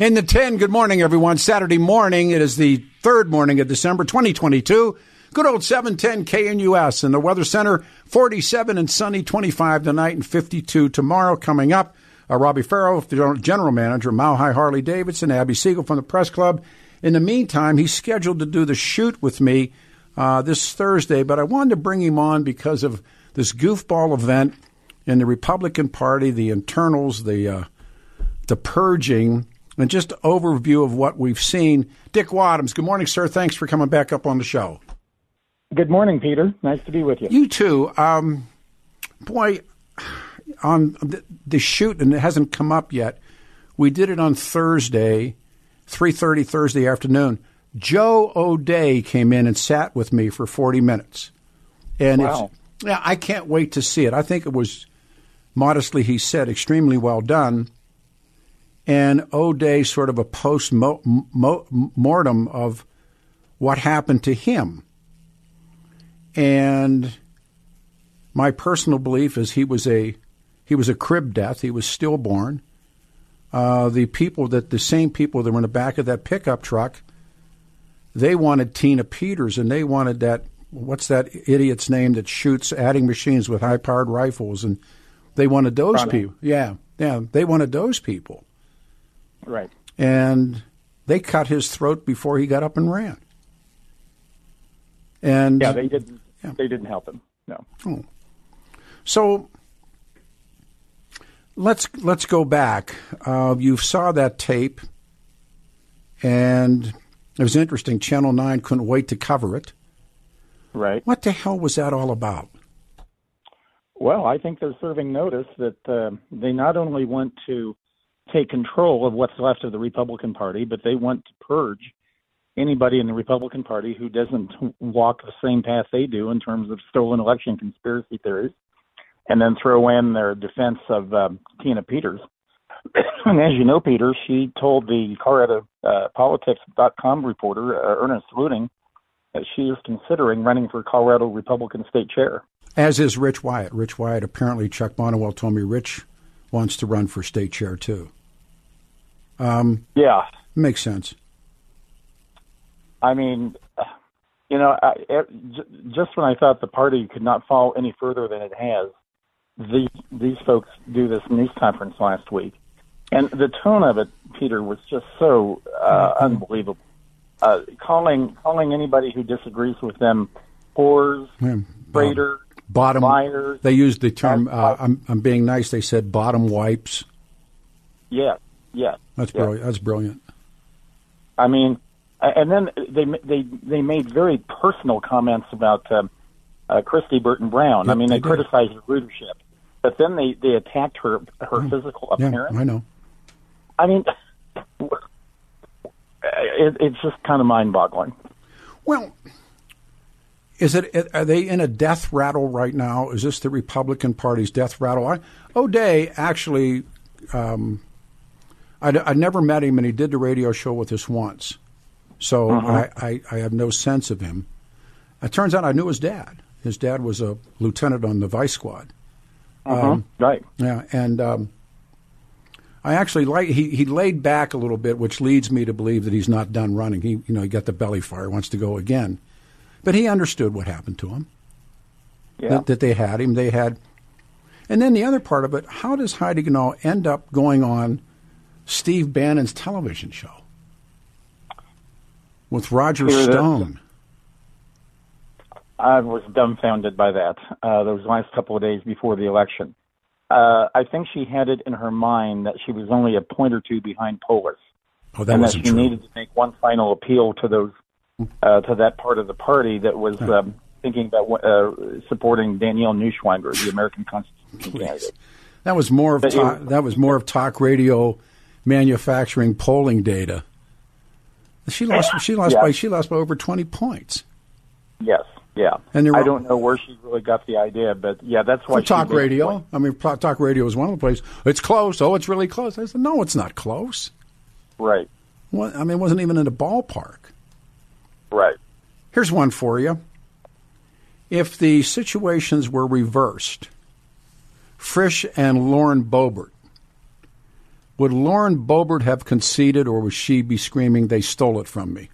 In the 10, good morning, everyone. Saturday morning, it is the third morning of December 2022. Good old 710 KNUS in the Weather Center, 47 and sunny, 25 tonight and 52 tomorrow. Coming up, uh, Robbie Farrow, the general manager, Mile High Harley Davidson, Abby Siegel from the press club. In the meantime, he's scheduled to do the shoot with me uh, this Thursday, but I wanted to bring him on because of this goofball event in the Republican Party, the internals, the uh, the purging and just overview of what we've seen. Dick Wadhams, good morning, sir. Thanks for coming back up on the show. Good morning, Peter. Nice to be with you. You too. Um, boy, on the, the shoot, and it hasn't come up yet. We did it on Thursday, three thirty Thursday afternoon. Joe O'Dea came in and sat with me for forty minutes, and wow. it's yeah, I can't wait to see it. I think it was modestly, he said, extremely well done and O'Dea sort of a post mortem of what happened to him. And my personal belief is he was a he was a crib death. He was stillborn. Uh, the people that the same people that were in the back of that pickup truck, they wanted Tina Peters and they wanted that what's that idiot's name that shoots adding machines with high powered rifles and they wanted those people. Yeah, yeah, they wanted those people. Right. And they cut his throat before he got up and ran. And yeah, they didn't. Yeah. They didn't help him. No. Oh. So let's let's go back. Uh, you saw that tape, and it was interesting. Channel Nine couldn't wait to cover it. Right. What the hell was that all about? Well, I think they're serving notice that uh, they not only want to take control of what's left of the Republican Party, but they want to purge anybody in the Republican Party who doesn't walk the same path they do in terms of stolen election conspiracy theories, and then throw in their defense of um, Tina Peters. and as you know, Peter, she told the Colorado uh, Politics.com reporter uh, Ernest Luning that she is considering running for Colorado Republican state chair. As is Rich Wyatt. Rich Wyatt, apparently, Chuck Bonniwell told me Rich wants to run for state chair too. Um, yeah, makes sense. I mean, you know, I, just when I thought the party could not fall any further than it has, these these folks do this news conference last week, and the tone of it, Peter, was just so uh, mm-hmm. unbelievable. Uh, calling calling anybody who disagrees with them whores, yeah, traitor, bottom liars. They used the term. Uh, I'm, I'm being nice. They said bottom wipes. Yes, yes. That's yes. brilliant. That's brilliant. I mean, and then they they they made very personal comments about um, uh, Kristi Burton Brown. Yep, I mean, they, they criticized her leadership, but then they they attacked her her yeah. physical Yeah, appearance. I know. I mean, it, it's just kind of mind-boggling. Well, is it? Are they in a death rattle right now? Is this the Republican Party's death rattle? I, O'Dea actually, um, I, I never met him, and he did the radio show with us once, so Uh-huh. I, I, I have no sense of him. It turns out I knew his dad. His dad was a lieutenant on the Vice Squad. Uh-huh. Um, right. Yeah, and um, I actually like he he laid back a little bit, which leads me to believe that he's not done running. He you know he got the belly fire, wants to go again, but he understood what happened to him. Yeah. That, that they had him, they had, and then the other part of it: how does Heidi Ganahl end up going on Steve Bannon's television show with Roger Hear this. Stone? I was dumbfounded by that uh, those last couple of days before the election. Uh, I think she had it in her mind that she was only a point or two behind Polis, Oh, that and that she true. needed to make one final appeal to those uh, to that part of the party that was um, thinking about uh, supporting Danielle Neuschwanger, the American Constitution candidate. That was more of talk, that was more of talk radio manufacturing polling data. She lost. She lost Yeah. by. She lost by over twenty points. Yes, yeah. And I don't know where she really got the idea, but yeah, that's why talk radio. I mean, talk radio is one of the places. It's close. Oh, it's really close. I said, no, it's not close. Right, What, I mean, it wasn't even in the ballpark. right. Here's one for you. If the situations were reversed, Frisch and Lauren Boebert, would Lauren Boebert have conceded or would she be screaming, they stole it from me?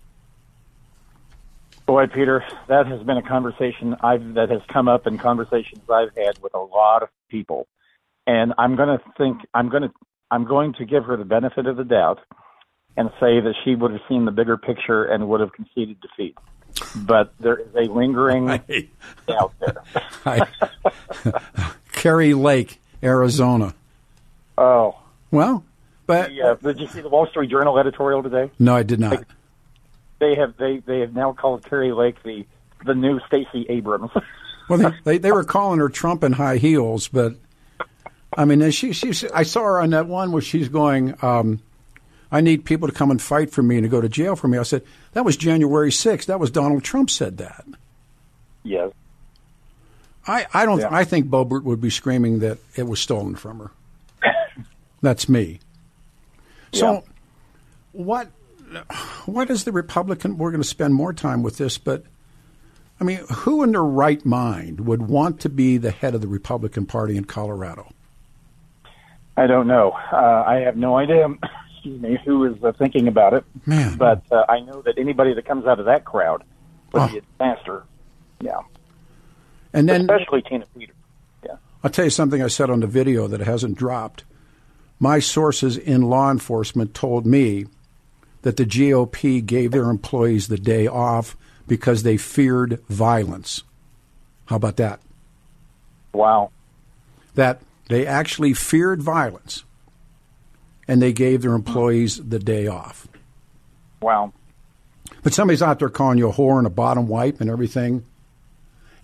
Boy, Peter, that has been a conversation I've that has come up in conversations I've had with a lot of people, and I'm going to think I'm going to I'm going to give her the benefit of the doubt and say that she would have seen the bigger picture and would have conceded defeat. But there is a lingering doubt there. I, Kari Lake, Arizona. Oh, Well, but yeah. Did you see the Wall Street Journal editorial today? no, I did not. They have they they have now called Kari Lake the the new Stacey Abrams. Well, they, they they were calling her Trump in high heels, but I mean, she she I saw her on that one where she's going. Um, I need people to come and fight for me and to go to jail for me. I said that was January 6th. That was Donald Trump said that. yes. I, I don't. Yeah. I think Boebert would be screaming that it was stolen from her. That's me. So, Yeah. what? What is the Republican? We're going to spend more time with this, but I mean, who in their right mind would want to be the head of the Republican Party in Colorado? I don't know. Uh, I have no idea. Excuse me, who is uh, thinking about it? Man. but uh, I know that anybody that comes out of that crowd would Oh. be a disaster. Yeah, And then especially Tina Peters. Yeah, I'll tell you something I said on the video that hasn't dropped. My sources in law enforcement told me that the GOP gave their employees the day off because they feared violence. How about that? wow. That they actually feared violence and they gave their employees the day off. Wow. But somebody's out there calling you a whore and a bottom wipe and everything,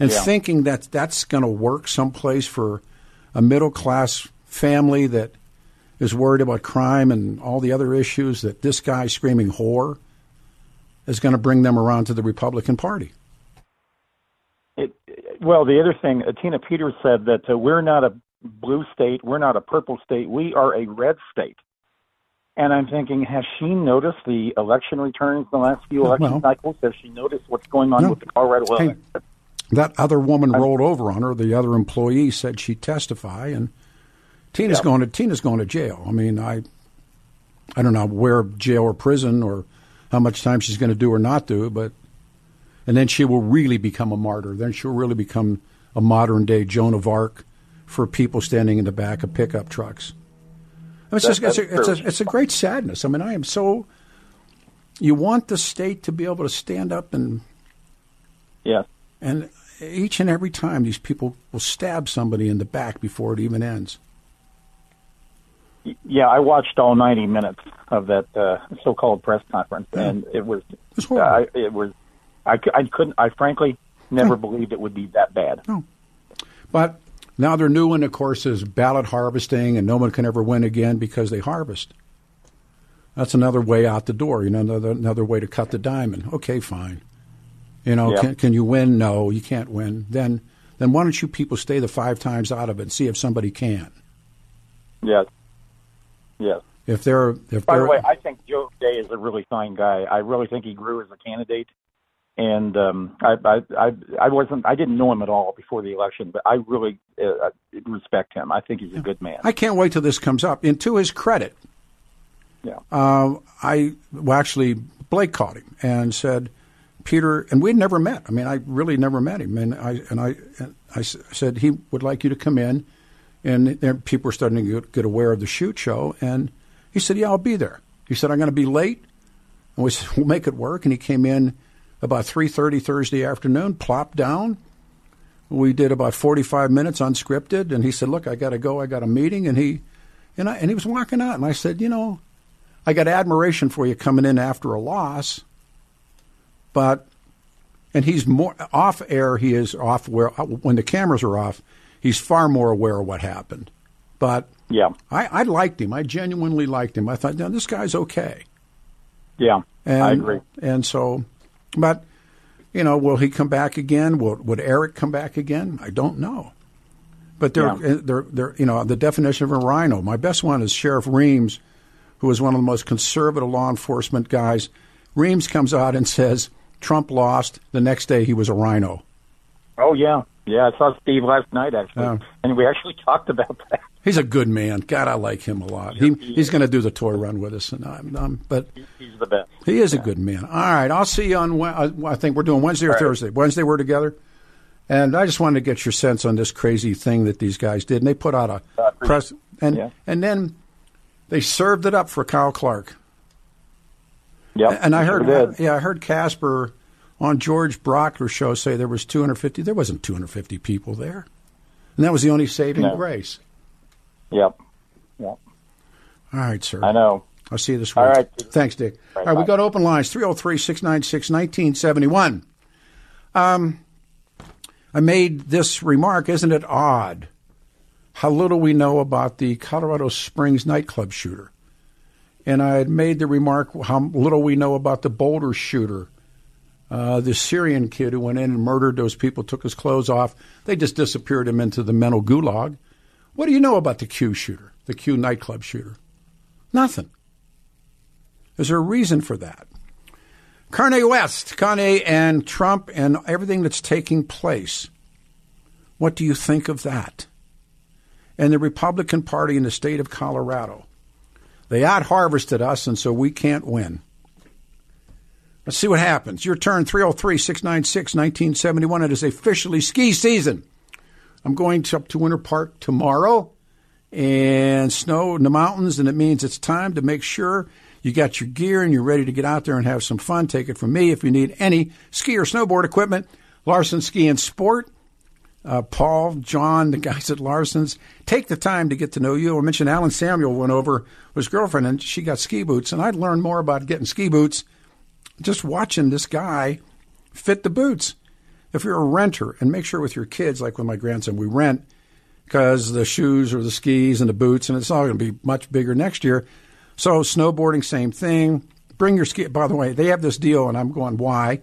and Yeah. thinking that that's going to work someplace for a middle class family that is worried about crime and all the other issues, that this guy screaming whore is going to bring them around to the Republican Party. It, well, the other thing, Tina Peters said that uh, we're not a blue state, we're not a purple state, we are a red state. And I'm thinking, has she noticed the election returns in the last few election cycles? Has she noticed what's going on No. with the Colorado Hey, election? that other woman rolled over on her. The other employee said she'd testify, and Tina's Yeah. going to Tina's going to jail. I mean, I I don't know where jail or prison or how much time she's going to do or not do, but and then she will really become a martyr. Then she'll really become a modern day Joan of Arc for people standing in the back of pickup trucks. I mean, it's, just, it's, a, it's, a, it's a great sadness. I mean, I am so. You want the state to be able to stand up and Yeah. and each and every time, these people will stab somebody in the back before it even ends. Yeah, I watched all 90 minutes of that uh, so-called press conference, and it was, was horrible. I, it was, I, I couldn't, I frankly never believed it would be that bad. No. But now their new one, of course, is ballot harvesting, and no one can ever win again because they harvest. That's another way out the door. You know, another another way to cut the diamond. Okay, fine. You know, Yeah. can can you win? No, you can't win. Then then why don't you people stay the five times out of it and see if somebody can? Yes. Yes. If they're if By they're the way, I think Joe Day is a really fine guy. I really think he grew as a candidate, and um, I, I, I, I wasn't, I didn't know him at all before the election, but I really uh, respect him. I think he's a good man. I can't wait till this comes up. And to his credit, yeah. uh, I well, actually Blake called him and said, Peter, and we'd never met. I mean, I really never met him, and I and I and I said he would like you to come in, and there, people were starting to get, get aware of the shoot show, and he said, yeah, I'll be there. He said, I'm going to be late, and we said, we'll make it work. And he came in about three thirty Thursday afternoon, plopped down. We did about forty five minutes unscripted, and he said, look, I got to go, I got a meeting, and he and I and he was walking out, and I said, you know. I got admiration for you coming in after a loss, but and he's more off air. He is off where when the cameras are off. He's far more aware of what happened. But Yeah. I, I liked him. I genuinely liked him. I thought, no, this guy's okay. Yeah. And, I agree. And so, but you know, will he come back again? Will would Eric come back again? I don't know. But they're Yeah. Eh, they're they're you know the definition of a rhino. My best one is Sheriff Reams, who is one of the most conservative law enforcement guys. Reams comes out and says Trump lost. The next day he was a rhino. Oh yeah. Yeah, I saw Steve last night actually, Yeah. and we actually talked about that. He's a good man. God, I like him a lot. He, he's going to do the tour run with us, and I'm, I'm but He's the best. He is a good man. All right, I'll see you on. Uh, I think we're doing Wednesday or Thursday. Wednesday we're together, and I just wanted to get your sense on this crazy thing that these guys did. And they put out a press, and Yeah. and then they served it up for Kyle Clark. Yep. And I heard, did. yeah, I heard Casper on George Brauchler's show say there was 250. There wasn't 250 people there, and that was the only saving No. grace. Yep. Yep. All right, sir. I know. I'll see you this week. All right. Thanks, Dick. Right, All right, we got open lines 303 696 1971. Um, I made this remark. Isn't it odd how little we know about the Colorado Springs nightclub shooter? And I had made the remark how little we know about the Boulder shooter, uh, the Syrian kid who went in and murdered those people, took his clothes off. They just disappeared him into the mental gulag. What do you know about the Q shooter, the Q nightclub shooter? Nothing. Is there a reason for that? Kanye West, Kanye and Trump and everything that's taking place. What do you think of that? And the Republican Party in the state of Colorado. They out harvested us, and so we can't win. Let's see what happens. Your turn, 303 696 1971. It is officially ski season. I'm going to, up to Winter Park tomorrow and snow in the mountains, and it means it's time to make sure you got your gear and you're ready to get out there and have some fun. Take it from me. If you need any ski or snowboard equipment, Larson Ski and Sport. Uh, Paul, John, the guys at Larson's, take the time to get to know you. I mentioned Alan Samuel went over with his girlfriend and she got ski boots, and I'd learned more about getting ski boots just watching this guy fit the boots. If you're a renter, and make sure with your kids, like with my grandson, we rent because the shoes or the skis and the boots, and it's all going to be much bigger next year. So snowboarding, same thing. Bring your ski. By the way, they have this deal, and I'm going why.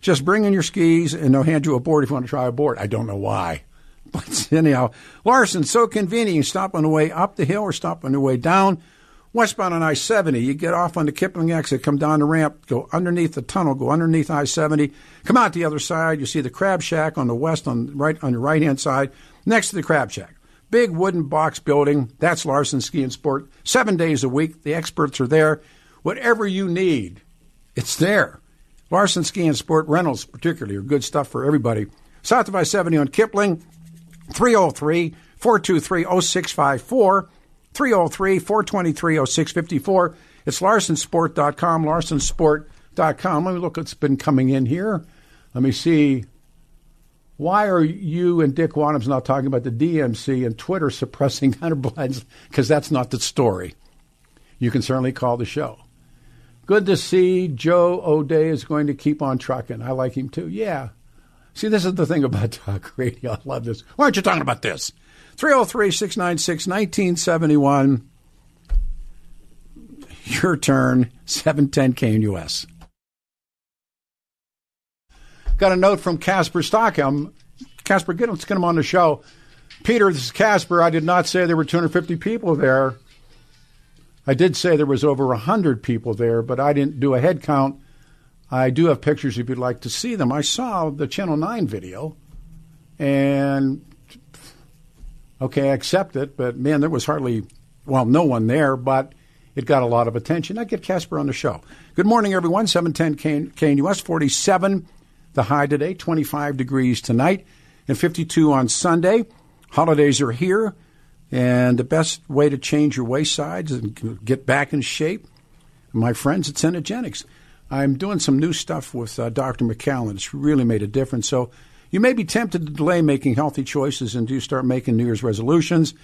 Just bring in your skis, and they'll hand you a board if you want to try a board. I don't know why, but anyhow, Larson, so convenient. Stop on the way up the hill or stop on the way down. Westbound on I 70, you get off on the Kipling exit, come down the ramp, go underneath the tunnel, go underneath I 70, come out the other side. You see the Crab Shack on the west, on right on your right hand side, next to the Crab Shack. Big wooden box building. That's Larson Ski and Sport. Seven days a week. The experts are there. Whatever you need, it's there. Larson Ski and Sport rentals, particularly, are good stuff for everybody. South of I 70 on Kipling, 303 423 0654. 303 423 0654. It's larsonsport.com, larsonsport.com. Let me look what's been coming in here. Let me see. Why are you and Dick Wadhams not talking about the DMC and Twitter suppressing Hunter Biden's? Because that's not the story. You can certainly call the show. Good to see Joe O'Dea is going to keep on trucking. I like him too. Yeah. See, this is the thing about talk radio. I love this. Why aren't you talking about this? 303 696 1971. Your turn, 710 KNUS. Got a note from Casper Stockham. Casper, get, him, let's get him on the show. Peter, this is Casper. I did not say there were 250 people there. I did say there was over 100 people there, but I didn't do a head count. I do have pictures if you'd like to see them. I saw the Channel 9 video, and okay, I accept it, but man, there was hardly, well, no one there, but it got a lot of attention. I get Casper on the show. Good morning, everyone. 710 KNUS 47, the high today, 25 degrees tonight, and 52 on Sunday. Holidays are here, and the best way to change your size and get back in shape, my friends at Cenegenics. I'm doing some new stuff with uh, Dr. McCallum. It's really made a difference. So you may be tempted to delay making healthy choices and do start making New Year's resolutions.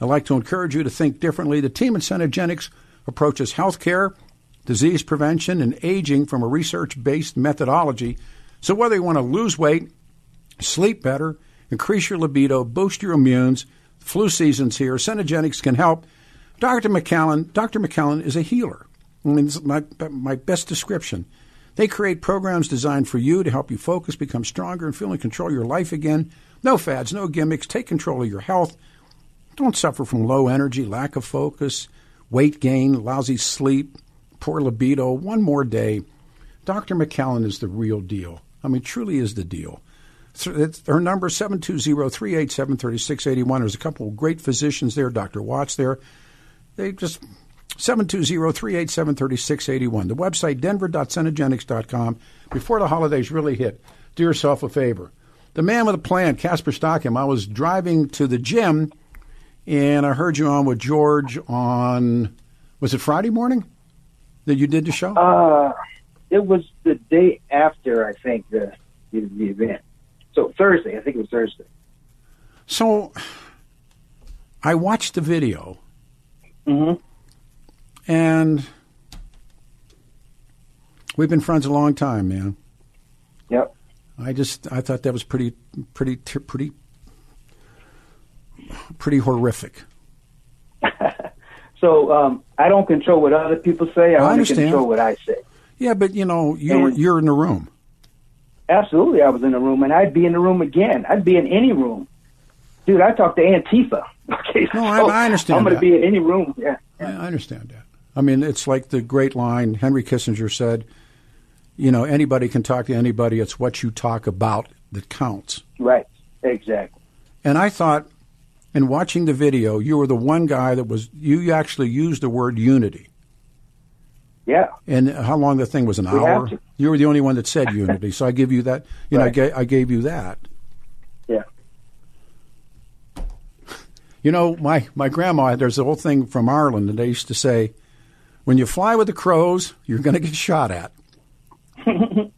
I'd like to encourage you to think differently. The team at Cenegenics approaches healthcare, disease prevention, and aging from a research based methodology. So whether you want to lose weight, sleep better, increase your libido, boost your immunes, Flu season's here. Cenegenics can help. Dr. McCallum, Dr. McCallum is a healer. I mean, my, my best description. They create programs designed for you to help you focus, become stronger, and feel in control of your life again. No fads, no gimmicks. Take control of your health. Don't suffer from low energy, lack of focus, weight gain, lousy sleep, poor libido. One more day. Dr. McCallum is the real deal. I mean, truly is the deal. Her number, 720-387-3681. There's a couple of great physicians there, Dr. Watts there. They just 720-387-3681. The website, denver.cenegenics.com. Before the holidays really hit, do yourself a favor. The man with a plan, Casper Stockham. I was driving to the gym, and I heard you on with George on, was it Friday morning that you did the show? Uh, it was the day after, I think, the, the, the event. So Thursday, I think it was Thursday. So I watched the video. Mm-hmm. And we've been friends a long time, man. Yep. I just I thought that was pretty pretty pretty pretty horrific. so um, I don't control what other people say. I, I only understand. control what I say. Yeah, but you know you're And- you're in the room. Absolutely, I was in the room, and I'd be in the room again. I'd be in any room, dude. I talk to Antifa. Okay, No, so I- I understand I'm going to be in any room. Yeah, I I understand that. I mean, it's like the great line Henry Kissinger said. You know, anybody can talk to anybody. It's what you talk about that counts. right, exactly. And I thought, in watching the video, you were the one guy that was you actually used the word unity. Yeah, And how long the thing was an We hour? You were the only one that said unity, so I give you that. You know, I, Right. ga- I gave you that. yeah. You know, my my grandma. There's a whole thing from Ireland, and they used to say, "When you fly with the crows, you're going to get shot at."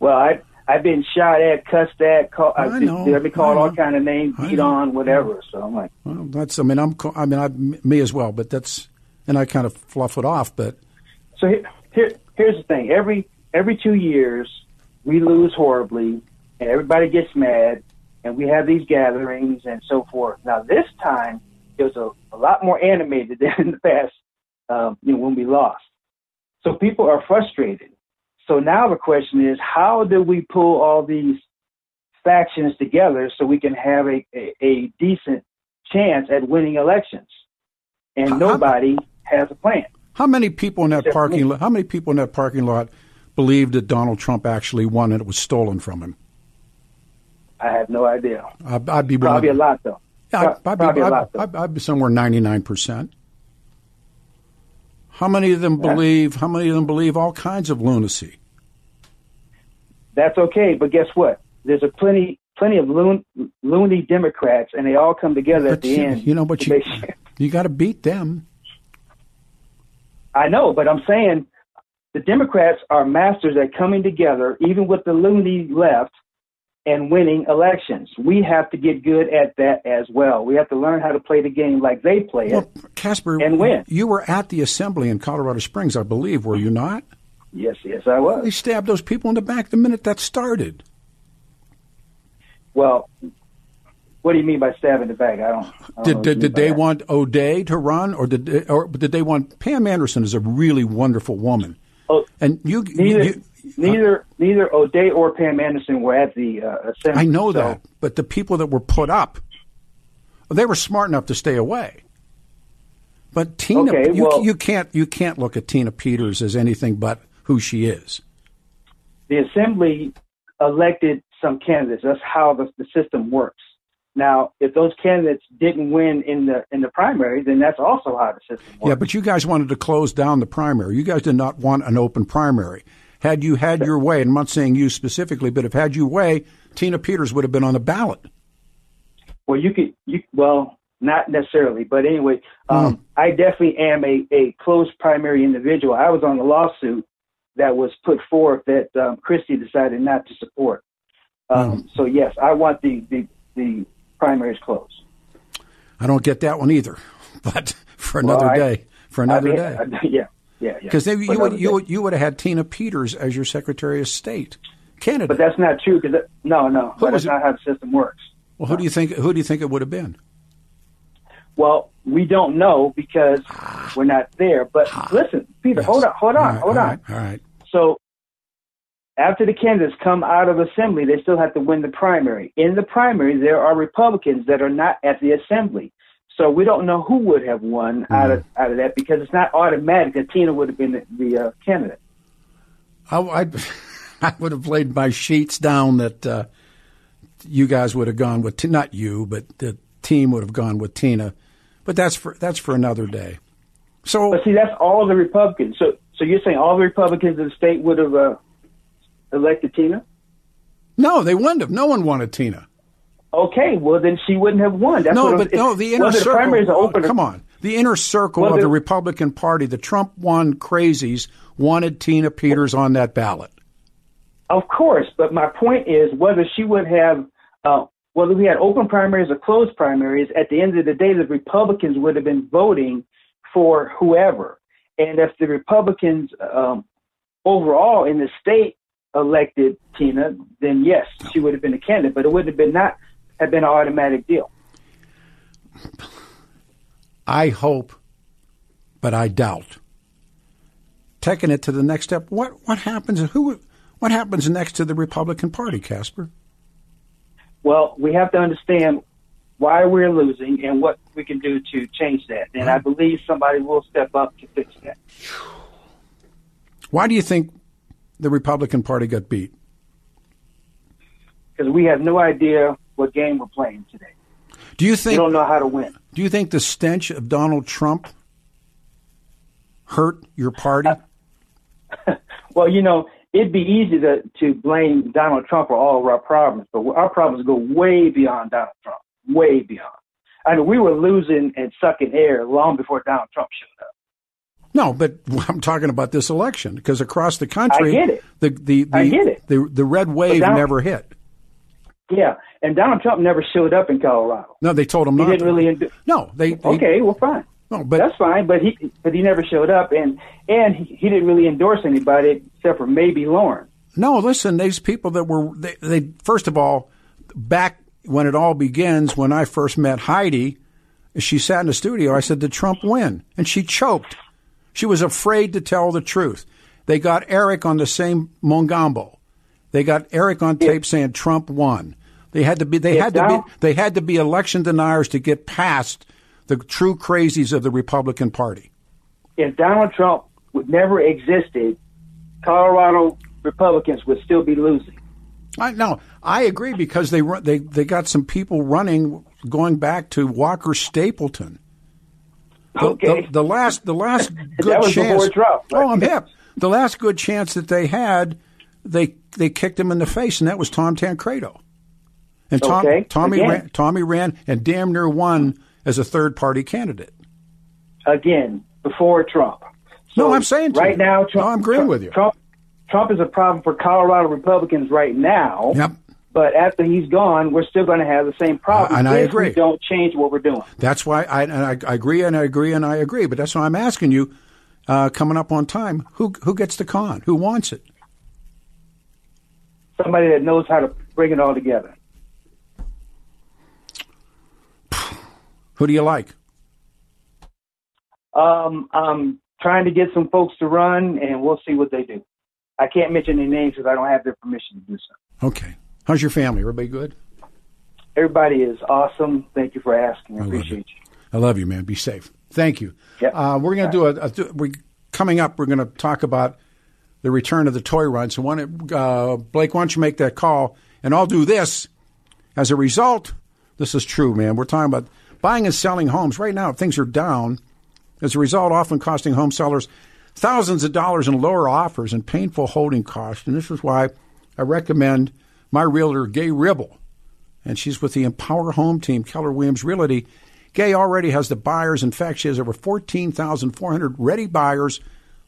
Well, I I've been shot at, cussed at, call, I I've know, they've been called I all kind of names, beat on, whatever. So I'm like, Well, that's. I mean, I'm. I mean, I, me as well. But that's. And I kind of fluff it off. But so here, here here's the thing. Every every two years, we lose horribly, and everybody gets mad, and we have these gatherings and so forth. Now this time, it was a, a lot more animated than in the past. Um, you know, when we lost, so people are frustrated. So now the question is, how do we pull all these factions together so we can have a, a, a decent chance at winning elections? And How- nobody has a plan. how many people in that Except parking lot? How many people in that parking lot believed that Donald Trump actually won and it was stolen from him? I have no idea. I'd, I'd be Probably a one lot, though. Yeah, I'd, I'd be, probably a I'd, lot, though. I'd, I'd be somewhere ninety nine percent. How many of them believe? How many of them believe all kinds of lunacy? That's okay, but guess what? There's a plenty, plenty of loon, loony Democrats, and they all come together at the you, end. you know, but you make- you got to beat them. I know, but I'm saying the Democrats are masters at coming together, even with the loony left, and winning elections. We have to get good at that as well. We have to learn how to play the game like they play it. Casper, And win. you were at the assembly in Colorado Springs, I believe, were you not? Yes, yes, I was. They stabbed those people in the back the minute that started. Well, what do you mean by stabbing the back? I don't. I don't know Did did, did they that. want O'Dea to run, or did they, or did they want Pam Anderson? Is a really wonderful woman, Oh, and you, neither, you neither, neither O'Dea or Pam Anderson were at the uh, assembly. I know so- that, but the people that were put up, they were smart enough to stay away. But Tina, Okay, you, well- you can't you can't look at Tina Peters as anything but who she is. the assembly elected some candidates. That's how the, the system works. Now, if those candidates didn't win in the in the primary, then that's also how the system works. Yeah, but you guys wanted to close down the primary. You guys did not want an open primary. Had you had your way, and I'm not saying you specifically, but if had you way, Tina Peters would have been on the ballot. well, you could you well not necessarily, but anyway, um, Hmm. I definitely am a a closed primary individual. I was on the lawsuit that was put forth that um, Kristi decided not to support. Um, Hmm. So yes, I want the the, the primaries closed. I don't get that one either, but for Well, another I- day, for another I day. mean, yeah, yeah, yeah. Because For you would you would, you would have had Tina Peters as your Secretary of State candidate. But that's not true because no, no, Who that's not how the system works. well, who do you think who do you think it would have been? Well, we don't know because ah. we're not there. But ah. listen, Peter, Yes. hold on, hold on, right, hold all on. right, all right. So after the candidates come out of assembly, they still have to win the primary. In the primary, there are Republicans that are not at the assembly. So we don't know who would have won out of out of that because it's not automatic that Tina would have been the, the uh, candidate. I, I'd- I would have laid my sheets down that uh, you guys would have gone with not you, but the team would have gone with Tina. But that's for that's for another day. So But see, that's all the Republicans. So so you're saying all the Republicans in the state would have uh, elected Tina? no, they wouldn't have. No one wanted Tina. Okay, well then she wouldn't have won. That's no, but it- no, the inner circle. The open. come on, the inner circle of the the- Republican Party, the Trump one crazies wanted Tina Peters on that ballot. Of course, but my point is whether she would have, uh, whether we had open primaries or closed primaries, at the end of the day, the Republicans would have been voting for whoever. And if the Republicans um, overall in the state elected Tina, then yes, she would have been a candidate, but it would have been not have been an automatic deal. I hope, but I doubt. Taking it to the next step, what what happens? Who what happens next to the Republican Party, Casper? Well, we have to understand why we're losing and what we can do to change that. And I believe somebody will step up to fix that. Why do you think the Republican Party got beat? Because we have no idea what game we're playing today. Do you We think don't know how to win. do you think the stench of Donald Trump hurt your party? Well, you know, it'd be easy to, to blame Donald Trump for all of our problems, but our problems go way beyond Donald Trump, way beyond. I mean, we were losing and sucking air long before Donald Trump showed up. No, but I'm talking about this election because across the country, I get it. the the the, I get it. the, the red wave Donald- never hit. Yeah, and Donald Trump never showed up in Colorado. No, they told him He not. didn't to. really. Ind- No, they, they okay, well, fine. No, but That's fine, but he but he never showed up, and and he, he didn't really endorse anybody except for maybe Lauren. No, listen, these people that were they, they first of all, back when it all begins, when I first met Heidi, she sat in the studio. I said, "Did Trump win?" And she choked. She was afraid to tell the truth. They got Eric on the same Mongambo. They got Eric on tape saying Trump won. They had to be. They had to be. They had to be election deniers to get past the true crazies of the Republican Party. If Donald Trump would never existed, Colorado Republicans would still be losing. I no, I agree because they they they got some people running going back to Walker Stapleton. The, Okay. the, the last the last good That was chance. Trump, right? Oh, I'm hip. The last good chance that they had, they they kicked him in the face, and that was Tom Tancredo. And Tom, Okay, Tommy ran, Tommy ran and damn near won as a third party candidate. Again, before Trump. No, I'm saying to right you. now, Trump. No, I'm agreeing Trump, with you. Trump, Trump is a problem for Colorado Republicans right now. Yep. But after he's gone, we're still going to have the same problem. Uh, and I agree. We don't change what we're doing. That's why I, I, I agree and I agree and I agree. But that's why I'm asking you, uh, coming up on time, who who gets the con? Who wants it? Somebody that knows how to bring it all together. Who do you like? Um, I'm trying to get some folks to run, and we'll see what they do. I can't mention any names because I don't have their permission to do so. Okay. How's your family? Everybody good? Everybody is awesome. Thank you for asking. I love appreciate you. I love you, man. Be safe. Thank you. Yep. Uh, we're going to do a, a we coming up. We're going to talk about the return of the toy run. So, uh, Blake, why don't you make that call? And I'll do this. As a result, this is true, man. We're talking about buying and selling homes right now. Things are down. As a result, often costing home sellers thousands of dollars in lower offers and painful holding costs. And this is why I recommend my realtor, Gaye Ribble and she's with the Empower Home Team, Keller Williams Realty. Gaye already has the buyers. In fact, she has over 14,400 ready buyers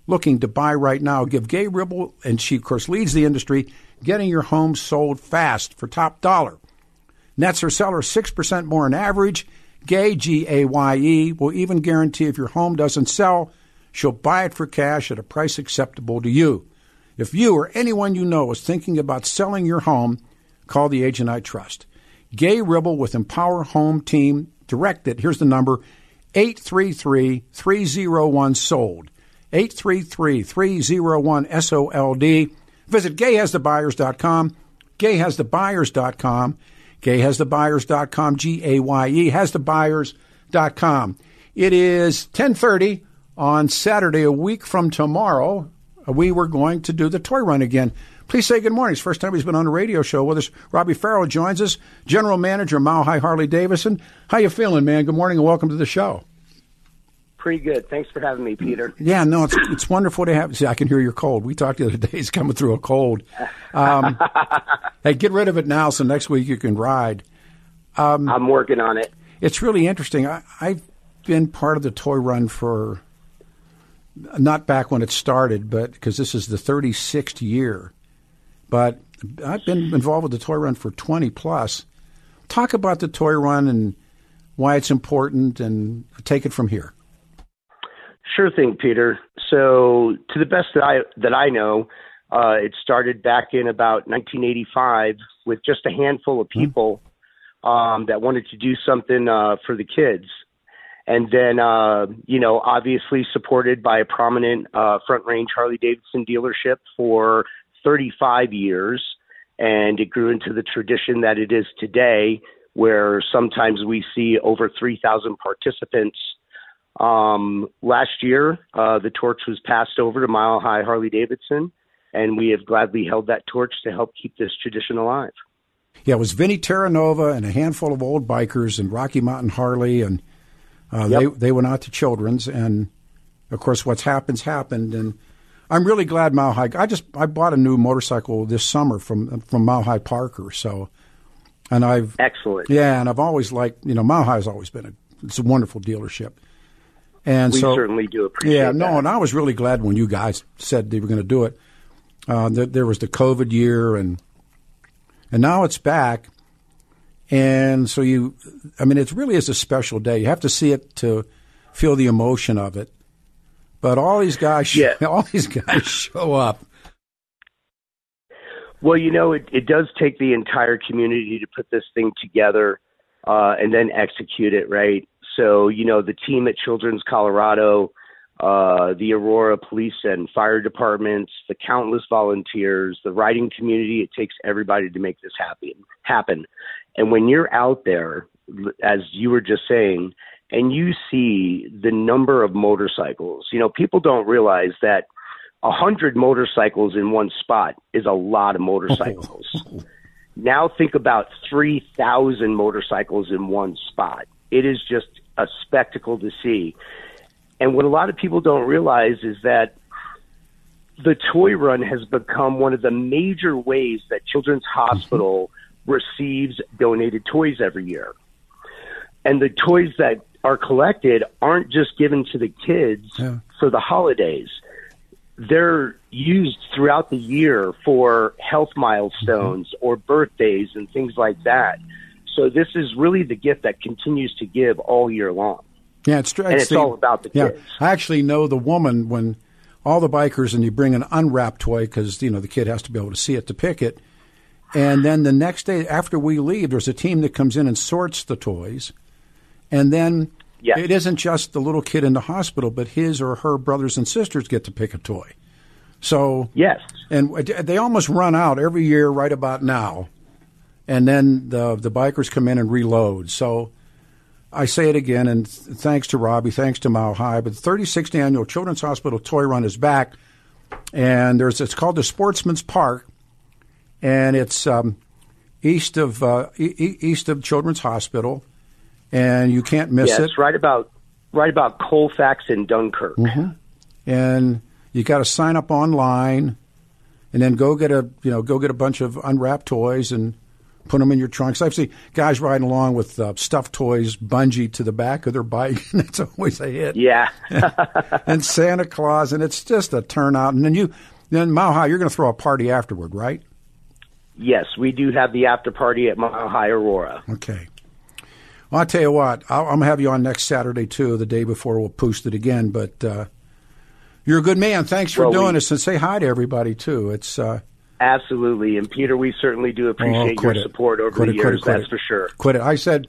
looking to buy right now. Give Gaye Ribble, and she, of course, leads the industry, getting your home sold fast for top dollar. Nets her sellers 6% more on average. Gaye, G A Y E, will even guarantee if your home doesn't sell, she'll buy it for cash at a price acceptable to you. If you or anyone you know is thinking about selling your home, call the agent I trust. Gaye Ribble with Empower Home Team. Direct it. Here's the number 833 301 SOLD. 833 301 SOLD. Visit gayehasthebuyers.com, gayehasthebuyers.com, gayehasthebuyers.com, G A Y E, hasthebuyers.com. It is 1030 on Saturday, a week from tomorrow. We were going to do the toy run again. Please say good morning. It's first time he's been on a radio show with us. Robbie Farrell joins us, General Manager, Mile High Harley Davidson. How you feeling, man? Good morning and welcome to the show. Pretty good. Thanks for having me, Peter. Yeah, no, it's it's wonderful to have. See, I can hear your cold. We talked the other day. He's coming through a cold. Um, hey, get rid of it now, so next week you can ride. Um, I'm working on it. It's really interesting. I, I've been part of the toy run for not back when it started, but because this is the 36th year. But I've been involved with the toy run for 20 plus. Talk about the toy run and why it's important, and take it from here. Sure thing, Peter. So, to the best that I that I know, uh, it started back in about 1985 with just a handful of hmm. people um, that wanted to do something uh, for the kids, and then uh, you know, obviously supported by a prominent uh, Front Range Harley Davidson dealership for 35 years, and it grew into the tradition that it is today, where sometimes we see over 3,000 participants um, last year, uh, the torch was passed over to Mile High Harley Davidson, and we have gladly held that torch to help keep this tradition alive. Yeah, it was Vinny Terranova and a handful of old bikers and Rocky Mountain Harley, and uh, yep. they they went out to Children's, and of course, what's happened's happened, and I'm really glad Mile High. I just I bought a new motorcycle this summer from from Mile High Parker, so and I've excellent. Yeah, and I've always liked you know Mile High has always been a it's a wonderful dealership. And we so, certainly do appreciate. Yeah, no, that. and I was really glad when you guys said they were going to do it. Uh, there was the COVID year, and and now it's back, and so you, I mean, it really is a special day. You have to see it to feel the emotion of it. But all these guys, yeah. all these guys show up. Well, you know, it, it does take the entire community to put this thing together uh, and then execute it right. So, you know, the team at Children's Colorado, uh, the Aurora Police and Fire Departments, the countless volunteers, the riding community, it takes everybody to make this happen. happen. And when you're out there, as you were just saying, and you see the number of motorcycles, you know, people don't realize that a hundred motorcycles in one spot is a lot of motorcycles. now think about 3,000 motorcycles in one spot. It is just a spectacle to see. And what a lot of people don't realize is that the toy run has become one of the major ways that Children's Hospital receives donated toys every year. And the toys that are collected aren't just given to the kids yeah. for the holidays. They're used throughout the year for health milestones mm-hmm. or birthdays and things like that. So this is really the gift that continues to give all year long. Yeah, it's. And it's all about the yeah, kids. I actually know the woman when all the bikers and you bring an unwrapped toy because you know the kid has to be able to see it to pick it. And then the next day after we leave, there's a team that comes in and sorts the toys. And then yes. it isn't just the little kid in the hospital, but his or her brothers and sisters get to pick a toy. So yes, and uh, they almost run out every year right about now and then the the bikers come in and reload. So I say it again, and thanks to Robbie, thanks to Mile High, but the 36th annual Children's Hospital Toy Run is back, and there's it's called the Sportsman's Park, and it's um, east of uh, e- east of Children's Hospital, and you can't miss yeah, it. It's right about right about Colfax and Dunkirk, mm-hmm. and you got to sign up online, and then go get a you know go get a bunch of unwrapped toys and put them in your trunks. I've seen guys riding along with uh, stuffed toys bungee to the back of their bike, and it's always a hit. Yeah. and Santa Claus, and it's just a turnout. And then you, then Mile High, you're going to throw a party afterward, right? Yes, we do have the after party at Mile High Aurora. Okay. Well, I'll tell you what, i am going to have you on next Saturday, too, the day before we'll post it again. But uh, you're a good man. Thanks for well, doing we, this, and say hi to everybody, too. It's. Uh, Absolutely. And Peter, we certainly do appreciate oh, your it. support over quit the it, years, that's for sure. Quit it. I said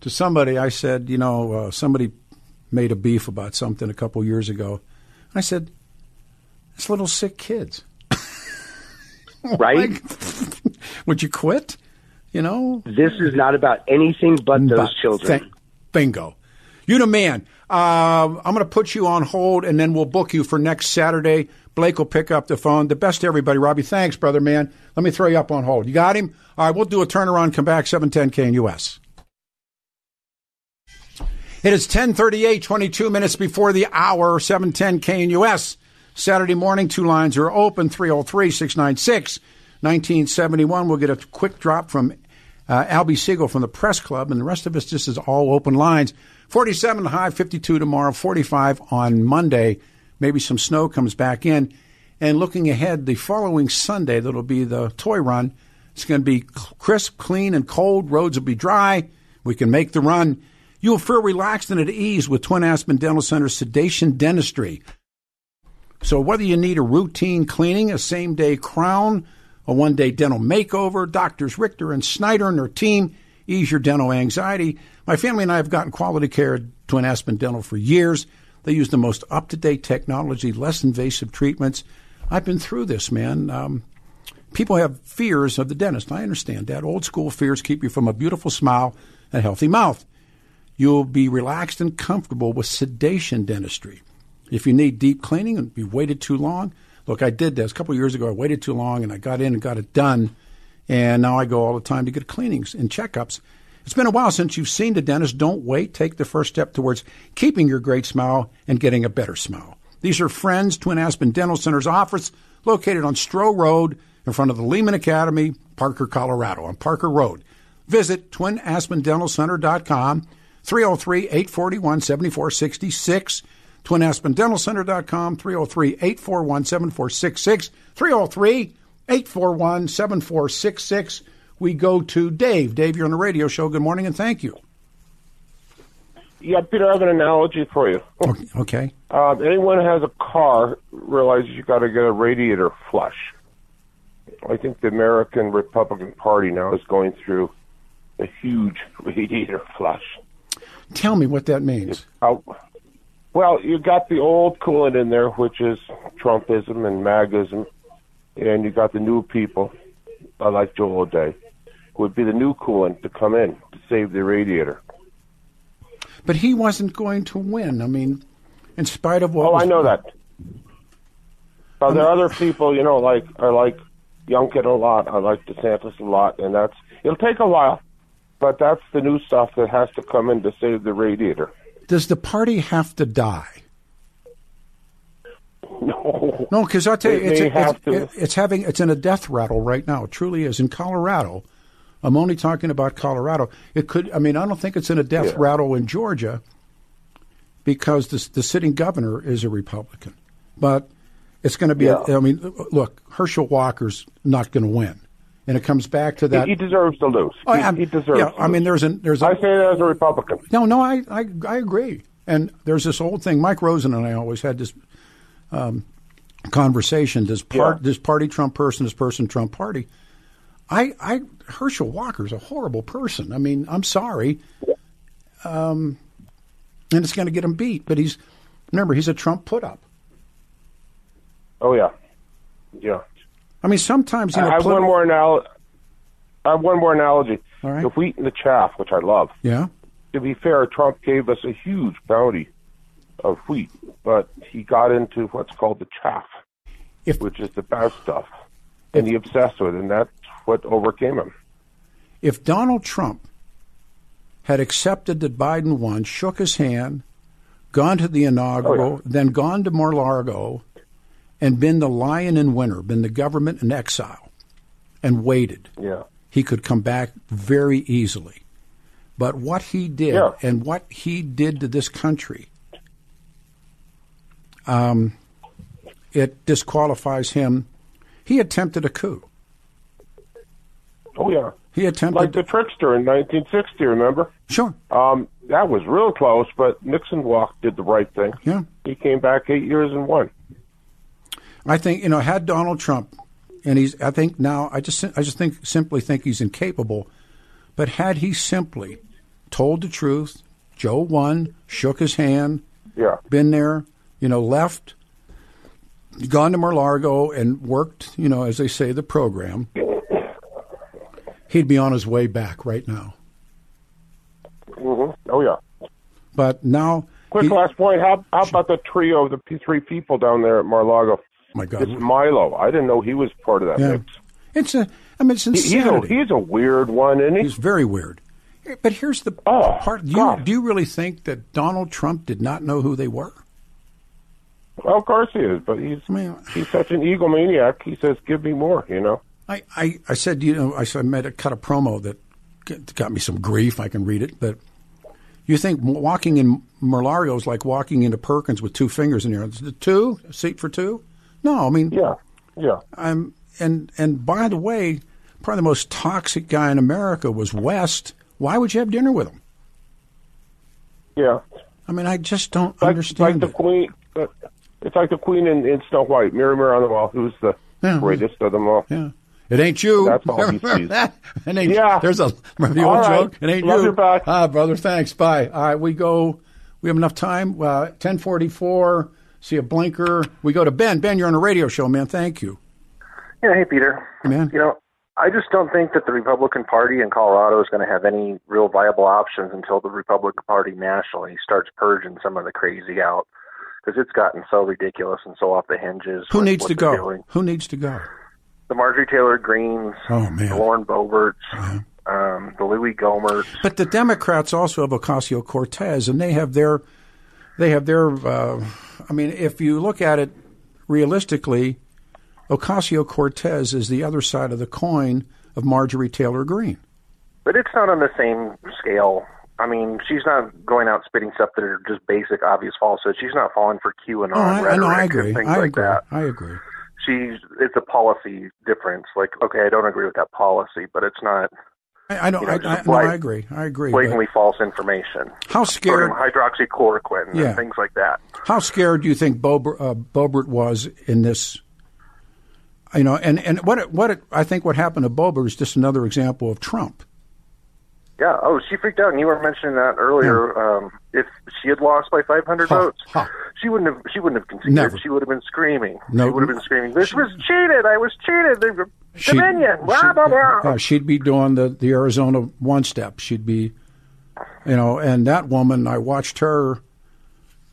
to somebody, I said, you know, uh, somebody made a beef about something a couple years ago. I said, "It's little sick kids." right? Like, would you quit? You know, This is not about anything but those But- children. thank- bingo. You're the man. Um, I'm going to put you on hold, and then we'll book you for next Saturday. Blake will pick up the phone. The best to everybody, Robbie. Thanks, brother, man. Let me throw you up on hold. You got him? All right, we'll do a turnaround, come back, 710 KNUS. It is 1038, 22 minutes before the hour, 710 KNUS. Saturday morning, two lines are open, 303 696 1971. We'll get a quick drop from uh, Albie Siegel from the Press Club, and the rest of us, this is all open lines. 47 high, 52 tomorrow, 45 on Monday. Maybe some snow comes back in. And looking ahead, the following Sunday, that'll be the toy run. It's going to be crisp, clean, and cold. Roads will be dry. We can make the run. You'll feel relaxed and at ease with Twin Aspen Dental Center Sedation Dentistry. So whether you need a routine cleaning, a same day crown, a one day dental makeover, doctors Richter and Snyder and their team ease your dental anxiety. My family and I have gotten quality care at Twin Aspen Dental for years. They use the most up to date technology, less invasive treatments. I've been through this, man. Um, people have fears of the dentist. I understand that. Old school fears keep you from a beautiful smile and healthy mouth. You'll be relaxed and comfortable with sedation dentistry. If you need deep cleaning and you waited too long, look, I did this a couple years ago. I waited too long and I got in and got it done. And now I go all the time to get cleanings and checkups. It's been a while since you've seen the dentist. Don't wait. Take the first step towards keeping your great smile and getting a better smile. These are friends, Twin Aspen Dental Center's office, located on Stroh Road in front of the Leman Academy, Parker, Colorado, on Parker Road. Visit twinaspendentalcenter.com, 303 841 7466. TwinAspenDentalCenter.com, 303 841 7466. 303 841 7466. We go to Dave. Dave, you're on the radio show. Good morning and thank you. Yeah, Peter, I have an analogy for you. Okay. Um, anyone who has a car realizes you got to get a radiator flush. I think the American Republican Party now is going through a huge radiator flush. Tell me what that means. Uh, well, you got the old coolant in there, which is Trumpism and MAGism, and you got the new people, uh, like Joel O'Dea, would be the new coolant to come in to save the radiator. But he wasn't going to win. I mean, in spite of what. Oh, I know that. But there are other um, people, you know, like I like Youngkin a lot. I like DeSantis a lot, and that's it'll take a while, but that's the new stuff that has to come in to save the radiator. Does the party have to die? No, No, because I'll tell you, it's, it's, it's, it's having it's in a death rattle right now. It truly is in Colorado. I'm only talking about Colorado. It could. I mean, I don't think it's in a death Yeah. rattle in Georgia because the the sitting governor is a Republican, but it's going to be. Yeah. A, I mean, look, Herschel Walker's not going to win, and it comes back to that. he, he deserves to lose. Oh, he, he deserves. Yeah, to I mean, there's an there's a, I say that as a Republican. no, no, I, I, I agree. And there's this old thing. Mike Rosen and I always had this um, conversation. Does part Yeah. this party Trump person, this person Trump party? I, I Herschel Walker's a horrible person. I mean, I'm sorry, um, and it's going to get him beat. But he's remember he's a Trump put up. Oh yeah, yeah. I mean, sometimes you know. I have one more analogy. I have one more analogy. All right. The wheat and the chaff, which I love. Yeah. to be fair, Trump gave us a huge bounty of wheat, but he got into what's called the chaff, If which is the bad stuff, and he obsessed with it, and that's what overcame him. if Donald Trump had accepted that Biden won, shook his hand, gone to the inaugural, Oh, yeah. then gone to Mar-a-Lago, and been the lion in winter, been the government in exile, and waited, Yeah. he could come back very easily. But what he did Yeah. and what he did to this country, um, it disqualifies him. He attempted a coup. Oh yeah. He attempted. Like the trickster in 1960, remember? sure. Um, that was real close, but Nixon walked, did the right thing. Yeah. He came back eight years and won. I think you know had Donald Trump, and he's. I think now I just I just think simply think he's incapable, but had he simply told the truth Joe won, shook his hand, Yeah. been there, you know, left, gone to Mar-Largo and worked, you know, as they say, the program. He'd be on his way back right now. hmm Oh yeah. But now, Quick he- last point. How how about the trio of the three people down there at Mar-Lago? my God, It's Milo. I didn't know he was part of that yeah, mix. it's a. I mean, it's He, he's a he's a weird one, isn't he? He's very weird. But here's the Oh, part. Do you, do you really think that Donald Trump did not know who they were? Well, of course he is, but he's I mean, he's such an egomaniac. He says, "Give me more," you know. I, I, I said, you know, I, said, I made a cut a promo that got me some grief. I can read it, but you think walking in Mar-Largo is like walking into Perkins with two fingers in your? Two a seat for two? No, I mean, Yeah, yeah. I'm and and by the way, probably the most toxic guy in America was West. Why would you have dinner with him? Yeah, I mean, I just don't like, understand like the it. queen. Uh, it's like the queen in, in Snow White. Mirror, mirror on the wall. Who's the Yeah. greatest of them all? Yeah. It ain't you. That's all he Remember sees. that? It ain't, Yeah. There's a remember the old right. joke. It ain't Love you. you back. Ah, brother. Thanks. Bye. All right, we go. We have enough time. Uh, Ten forty four. See a blinker. We go to Ben. Ben, you're on a radio show, man. Thank you, Yeah, hey Peter. Hey, man. You know, I just don't think that the Republican Party in Colorado is going to have any real viable options until the Republican Party nationally starts purging some of the crazy out because it's gotten so ridiculous and so off the hinges. Who with needs to go? doing. Who needs to go? The Marjorie Taylor Greens, Oh man. the Lauren Boeberts, um, the Louie Gohmerts. But the Democrats also have Ocasio Cortez, and they have their, they have their. Uh, I mean, if you look at it realistically, Ocasio Cortez is the other side of the coin of Marjorie Taylor Greene. But it's not on the same scale. I mean, she's not going out spitting stuff that are just basic, obvious falsehoods. She's not falling for QAnon Oh, I, I rhetoric know. I and agree. things I like agree. that. I agree. She's it's a policy difference. Like, okay, I don't agree with that policy, but it's not I, I know. You know, I, I, no, blat- I agree. I agree. blatantly false information. How scared? Hydroxychloroquine Yeah. and things like that. How scared do you think Bober, uh, Boebert was in this? You know, and and what it, what it, I think what happened to Boebert is just another example of Trump. Yeah. Oh, she freaked out, and you were mentioning that earlier. Um, if she had lost by 500 Ha, votes, ha. she wouldn't have. She wouldn't have conceded. Never. She would have been screaming. No. she would have been screaming. This was cheated. I was cheated. Were She- Dominion. Blah she- blah blah. uh, she'd be doing the, the Arizona one step. She'd be, you know, and that woman, I watched her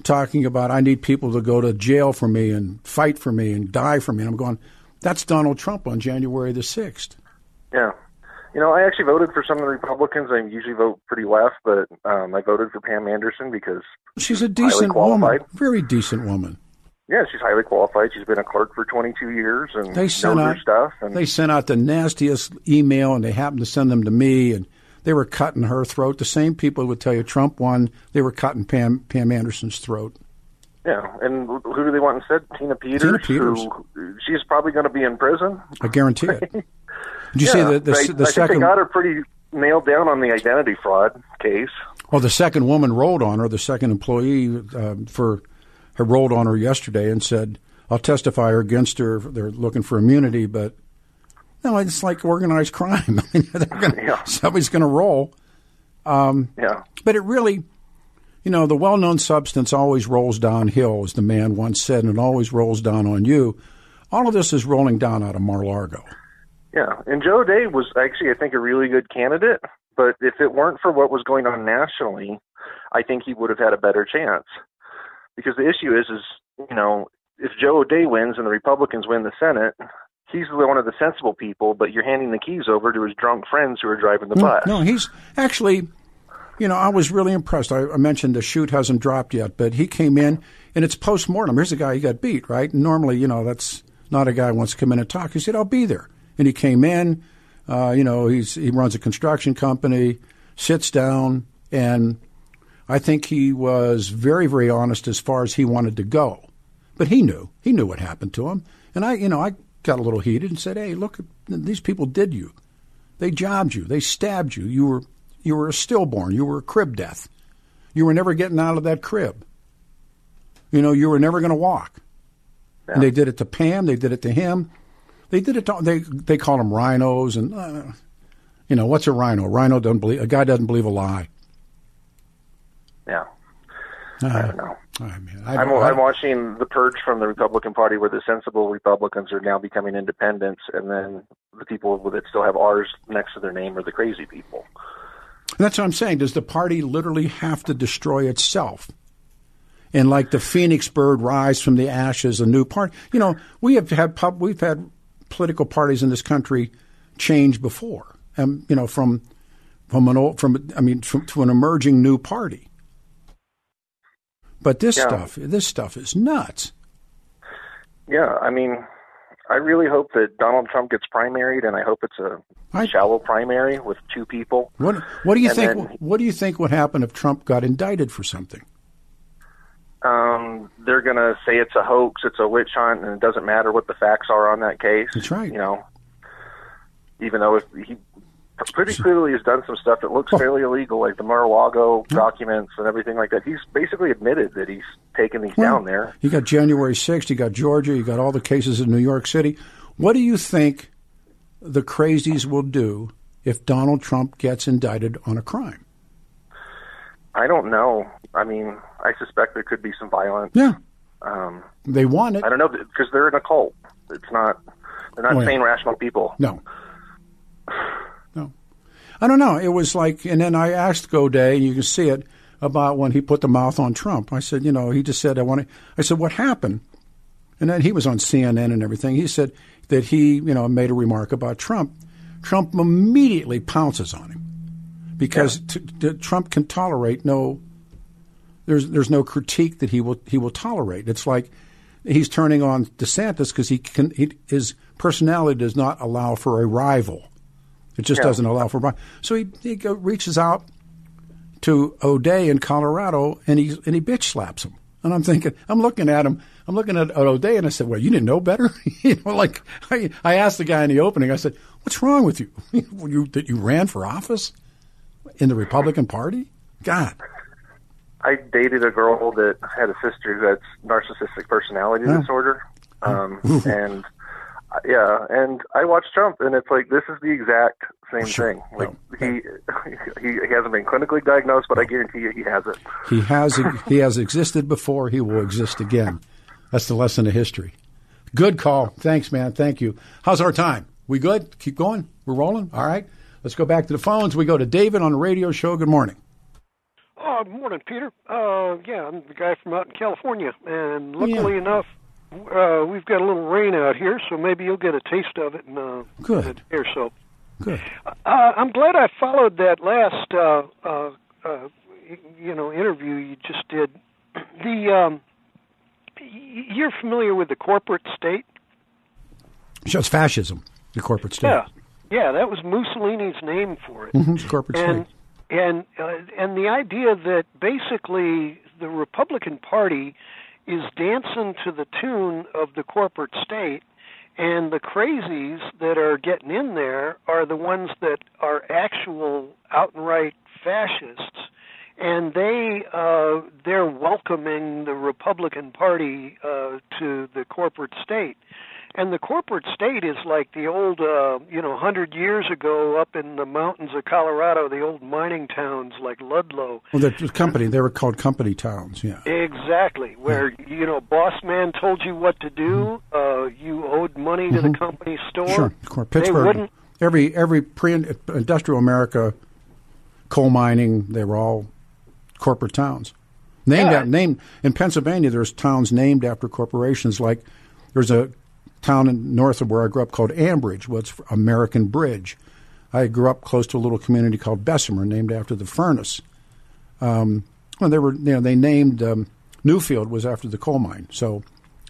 talking about, I need people to go to jail for me and fight for me and die for me. And I'm going, that's Donald Trump on January the 6th. Yeah. You know, I actually voted for some of the Republicans. I usually vote pretty left, but um, I voted for Pam Anderson because She's a decent woman, very decent woman. yeah, she's highly qualified. She's been a clerk for 22 years and They knows sent her out stuff. And they sent out the nastiest email, and they happened to send them to me, and they were cutting her throat. The same people would tell you Trump won. They were cutting Pam Pam Anderson's throat. yeah, and who do they want instead? Tina Peters. Tina Peters. Who, she's probably going to be in prison. I guarantee it. Did you yeah, see the the, I, the I second? think they got her pretty nailed down on the identity fraud case. Well, the second woman rolled on her. The second employee uh, for had rolled on her yesterday and said, "I'll testify her against her. They're looking for immunity, but no, it's like organized crime. I mean, gonna, Yeah. somebody's going to roll." Yeah, But it really, you know, the well-known substance always rolls downhill, as the man once said, and it always rolls down on you. All of this is rolling down out of Mar-Largo. Yeah. And Joe O'Dea was actually, I think, a really good candidate. But if it weren't for what was going on nationally, I think he would have had a better chance. Because the issue is, is you know, if Joe O'Dea wins and the Republicans win the Senate, he's one of the sensible people, but you're handing the keys over to his drunk friends who are driving the No, bus. no, he's actually, you know, I was really impressed. I, I mentioned the shoot hasn't dropped yet, but he came in and it's post mortem. Here's a guy who got beat, right? Normally, you know, that's not a guy who wants to come in and talk. He said, "I'll be there," and he came in. Uh, you know, he's he runs a construction company, sits down, and I think he was very, very honest as far as he wanted to go. But he knew he knew what happened to him, and I, you know, I got a little heated and said, "Hey, look, these people did you." They jobbed you. They stabbed you. You were you were a stillborn. You were a crib death. You were never getting out of that crib. You know, you were never going to walk. And they did it to Pam. They did it to him. They did it to they they call them rhinos and uh, you know what's a rhino? A rhino doesn't believe a guy doesn't believe a lie. yeah. Uh, I don't know. I mean, I, I'm, I- I'm watching the purge from the Republican Party, where the sensible Republicans are now becoming independents, and then the people that still have R's next to their name are the crazy people. That's what I'm saying. Does the party literally have to destroy itself? And like the phoenix bird rise from the ashes, a new party. You know, we have had pub, we've had political parties in this country change before. Um, you know, from from an old from I mean from, to an emerging new party. But this Yeah. stuff, this stuff is nuts. Yeah, I mean, I really hope that Donald Trump gets primaried, and I hope it's a I- shallow primary with two people. What what do you And think? then- what do you think would happen if Trump got indicted for something? Um, they're going to say it's a hoax, it's a witch hunt, and it doesn't matter what the facts are on that case. That's right. You know, even though if he pretty clearly has done some stuff that Oh. looks fairly illegal, like the Mar-a-Lago documents and everything like that. He's basically admitted that he's taken these Well, down there. You got January 6th, you got Georgia, you got all the cases in New York City. What do you think the crazies will do if Donald Trump gets indicted on a crime? I don't know. I mean, I suspect there could be some violence. Yeah. Um, They want it. I don't know because they're in a cult. It's not. They're not Oh, yeah. sane, rational people. No. No. I don't know. It was like, and then I asked O'Dea, and you can see it, about when he put the mouth on Trump. I said, you know, he just said, I want to, I said, what happened? And then he was on CNN and everything. He said that he, you know, made a remark about Trump. Trump immediately pounces on him because t- t- Trump can tolerate no. There's there's no critique that he will he will tolerate. It's like he's turning on DeSantis because he can he, his personality does not allow for a rival. It just Yeah. doesn't allow for rival. So he he go, reaches out to O'Dea in Colorado and he and he bitch slaps him. And I'm thinking, I'm looking at him, I'm looking at, at O'Dea, and I said, "Well, you didn't know better." you know, like I, I asked the guy in the opening, I said, "What's wrong with you? you that you ran for office in the Republican Party? God, I dated a girl that had a sister who had narcissistic personality Yeah. disorder, um, and uh, yeah, and I watched Trump, and it's like this is the exact same Sure. thing. Like he, he he hasn't been clinically diagnosed, but I guarantee you he has it. he has he has existed before, he will exist again. That's the lesson of history." Good call. Thanks, man. Thank you. How's our time? We good? Keep going. We're rolling. All right. Let's go back to the phones. We go to David on the radio show. Good morning. Oh, good morning, Peter. Uh, yeah, I'm the guy from out in California, and luckily enough, uh, we've got a little rain out here, so maybe you'll get a taste of it in, uh, Good. in a so. Good. Uh, I'm glad I followed that last, uh, uh, uh, you know, interview you just did. The um, you're familiar with the corporate state? Just fascism, the corporate state. Yeah, yeah, that was Mussolini's name for it. Mhm, corporate and state. And uh, and the idea that basically the Republican Party is dancing to the tune of the corporate state, and the crazies that are getting in there are the ones that are actual outright fascists, and they uh, they're welcoming the Republican Party uh, to the corporate state. And the corporate state is like the old, uh, you know, hundred years ago up in the mountains of Colorado, the old mining towns like Ludlow. Well, the company they were called company towns. Yeah. Exactly, where you know, boss man told you what to do. Uh, you owed money to the company store. Mm-hmm. Sure. Of course. They Pittsburgh. wouldn't. Every every pre-industrial America, coal mining, they were all corporate towns. Named Yeah. out, named in Pennsylvania. There's towns named after corporations. Like there's a town in north of where I grew up called Ambridge. What's American Bridge. I grew up close to a little community called Bessemer, named after the furnace. Um, well, they were, you know, they named um, Newfield was after the coal mine. So,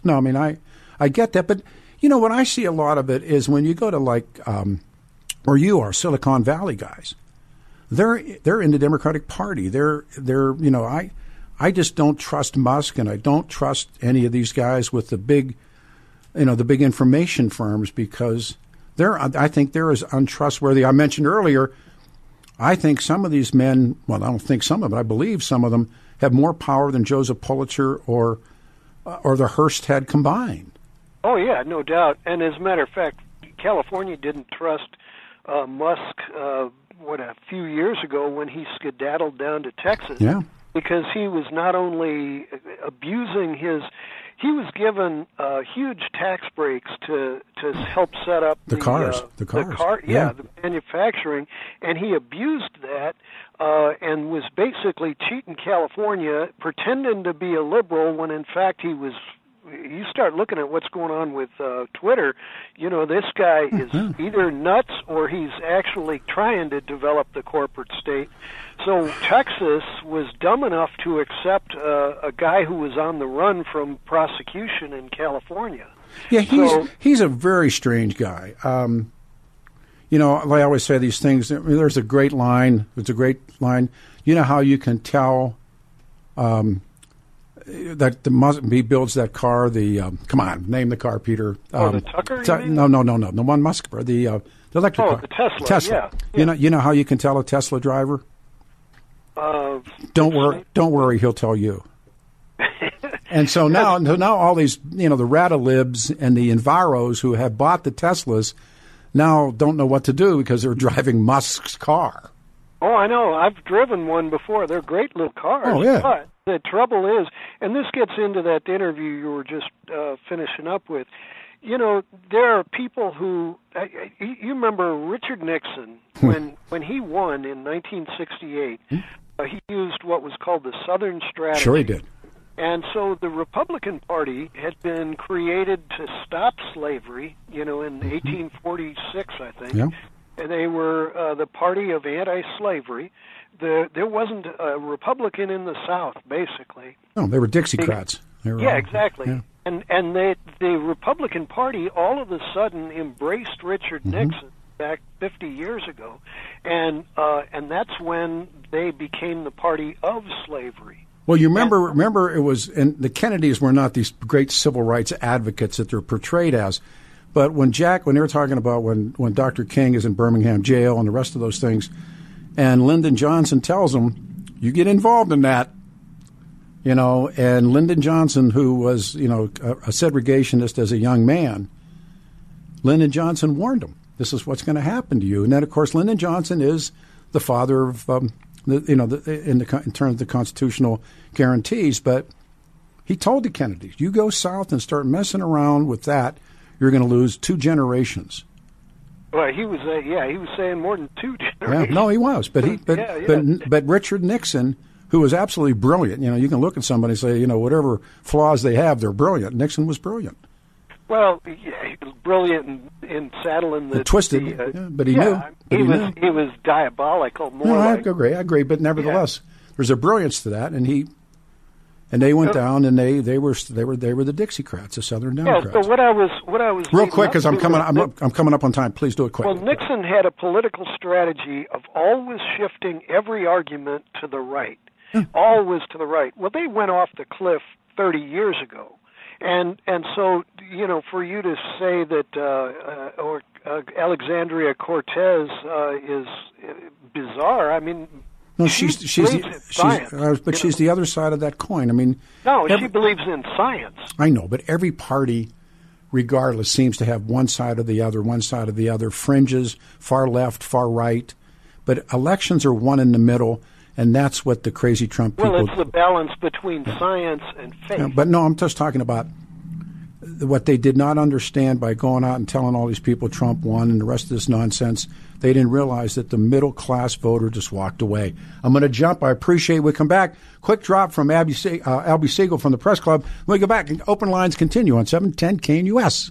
no, I mean, I, I get that, but you know, what I see a lot of it is when you go to like, um, or you are Silicon Valley guys, they're they're in the Democratic Party. They're they're you know, I, I just don't trust Musk, and I don't trust any of these guys with the big, you know, the big information firms because they're, I think they're as untrustworthy. I mentioned earlier. I think some of these men, well, I don't think some of them, I believe some of them have more power than Joseph Pulitzer or uh, or the Hearst had combined. Oh yeah, no doubt. And as a matter of fact, California didn't trust uh, Musk. Uh, what a few years ago when he skedaddled down to Texas. Yeah. because he was not only abusing his he was given uh, huge tax breaks to to help set up the, the cars, uh, the cars, the car, yeah, yeah. the manufacturing, and he abused that uh, and was basically cheating California, pretending to be a liberal when in fact he was. You start looking at what's going on with uh, Twitter, you know this guy is Mm-hmm. either nuts or he's actually trying to develop the corporate state. So Texas was dumb enough to accept uh, a guy who was on the run from prosecution in California. Yeah, he's So- he's a very strange guy. Um, you know, I always say these things. I mean, there's a great line. It's a great line. You know how you can tell um, that the Mus- he builds that car. The um, come on, name the car, Peter. Oh, Um, the Tucker, you Te- mean? no, no, no, no. The one Musk. The uh, the electric Oh, car. the Tesla, Tesla. yeah, You know, you know how you can tell a Tesla driver. Uh, Don't worry. Don't worry. He'll tell you. And so now, so now all these, you know, the Radalibs and the Enviros who have bought the Teslas now don't know what to do because they're driving Musk's car. Oh, I know. I've driven one before. They're great little cars. Oh, yeah. But the trouble is, and this gets into that interview you were just uh, finishing up with. You know, there are people who I, I, you remember Richard Nixon when when he won in 1968. Uh, he used what was called the Southern Strategy. Sure, he did. And so the Republican Party had been created to stop slavery, you know, in 1846, I think. Yeah. They were uh, the party of anti-slavery. The, there wasn't a Republican in the South, basically. No, they were Dixiecrats. They were Yeah, all- exactly. yeah. And and they, the Republican Party all of a sudden embraced Richard Mm-hmm. Nixon back 50 years ago, and uh, and that's when they became the party of slavery. Well, you remember, remember it was, and the Kennedys were not these great civil rights advocates that they're portrayed as. But when Jack, when they were talking about when, when Dr. King is in Birmingham jail and the rest of those things, and Lyndon Johnson tells him, you get involved in that, you know, and Lyndon Johnson, who was, you know, a, a segregationist as a young man, Lyndon Johnson warned him, this is what's going to happen to you. And then, of course, Lyndon Johnson is the father of, um, the, you know, the, in, the, in terms of the constitutional guarantees. But he told the Kennedys, you go south and start messing around with that, you're going to lose two generations. Well, he was, uh, yeah, he was saying more than two Yeah, generations. no, he was, but he, but, Yeah, yeah. but, but Richard Nixon, who was absolutely brilliant. You know, you can look at somebody and say, you know, whatever flaws they have, they're brilliant. Nixon was brilliant. Well, yeah, he was brilliant in, in saddling the And twisted, the, uh, yeah, but he yeah, knew, but he, he was knew. he was diabolical. More No, I agree. I agree. But nevertheless, there's a brilliance to that, and he and they went down, and they they were they were they were the Dixiecrats, the Southern yeah. Democrats. So what I was what I was Real quick, because I'm coming I'm, I'm coming up on time. Please do it quick. Well, Nixon had a political strategy of always shifting every argument to the right, always to the right. Well, they went off the cliff 30 years ago, and and so you know, for you to say that uh, uh, or uh, Alexandria Cortez uh, is uh, bizarre, I mean. No, she she's she's the, she's uh, but she's know. the other side of that coin. I mean, No, every- she believes in science. I know, but every party, regardless, seems to have one side or the other, one side or the other, fringes, far left, far right. But elections are one in the middle, and that's what the crazy Trump people. Well, it's the balance between science and faith. Yeah, but no, I'm just talking about what they did not understand by going out and telling all these people Trump won and the rest of this nonsense. They didn't realize that the middle class voter just walked away. I'm going to jump. I appreciate. We come back. Quick drop from Abby, uh, Albie Siegel from the press club. When we go back, open lines continue on 710 KNUS.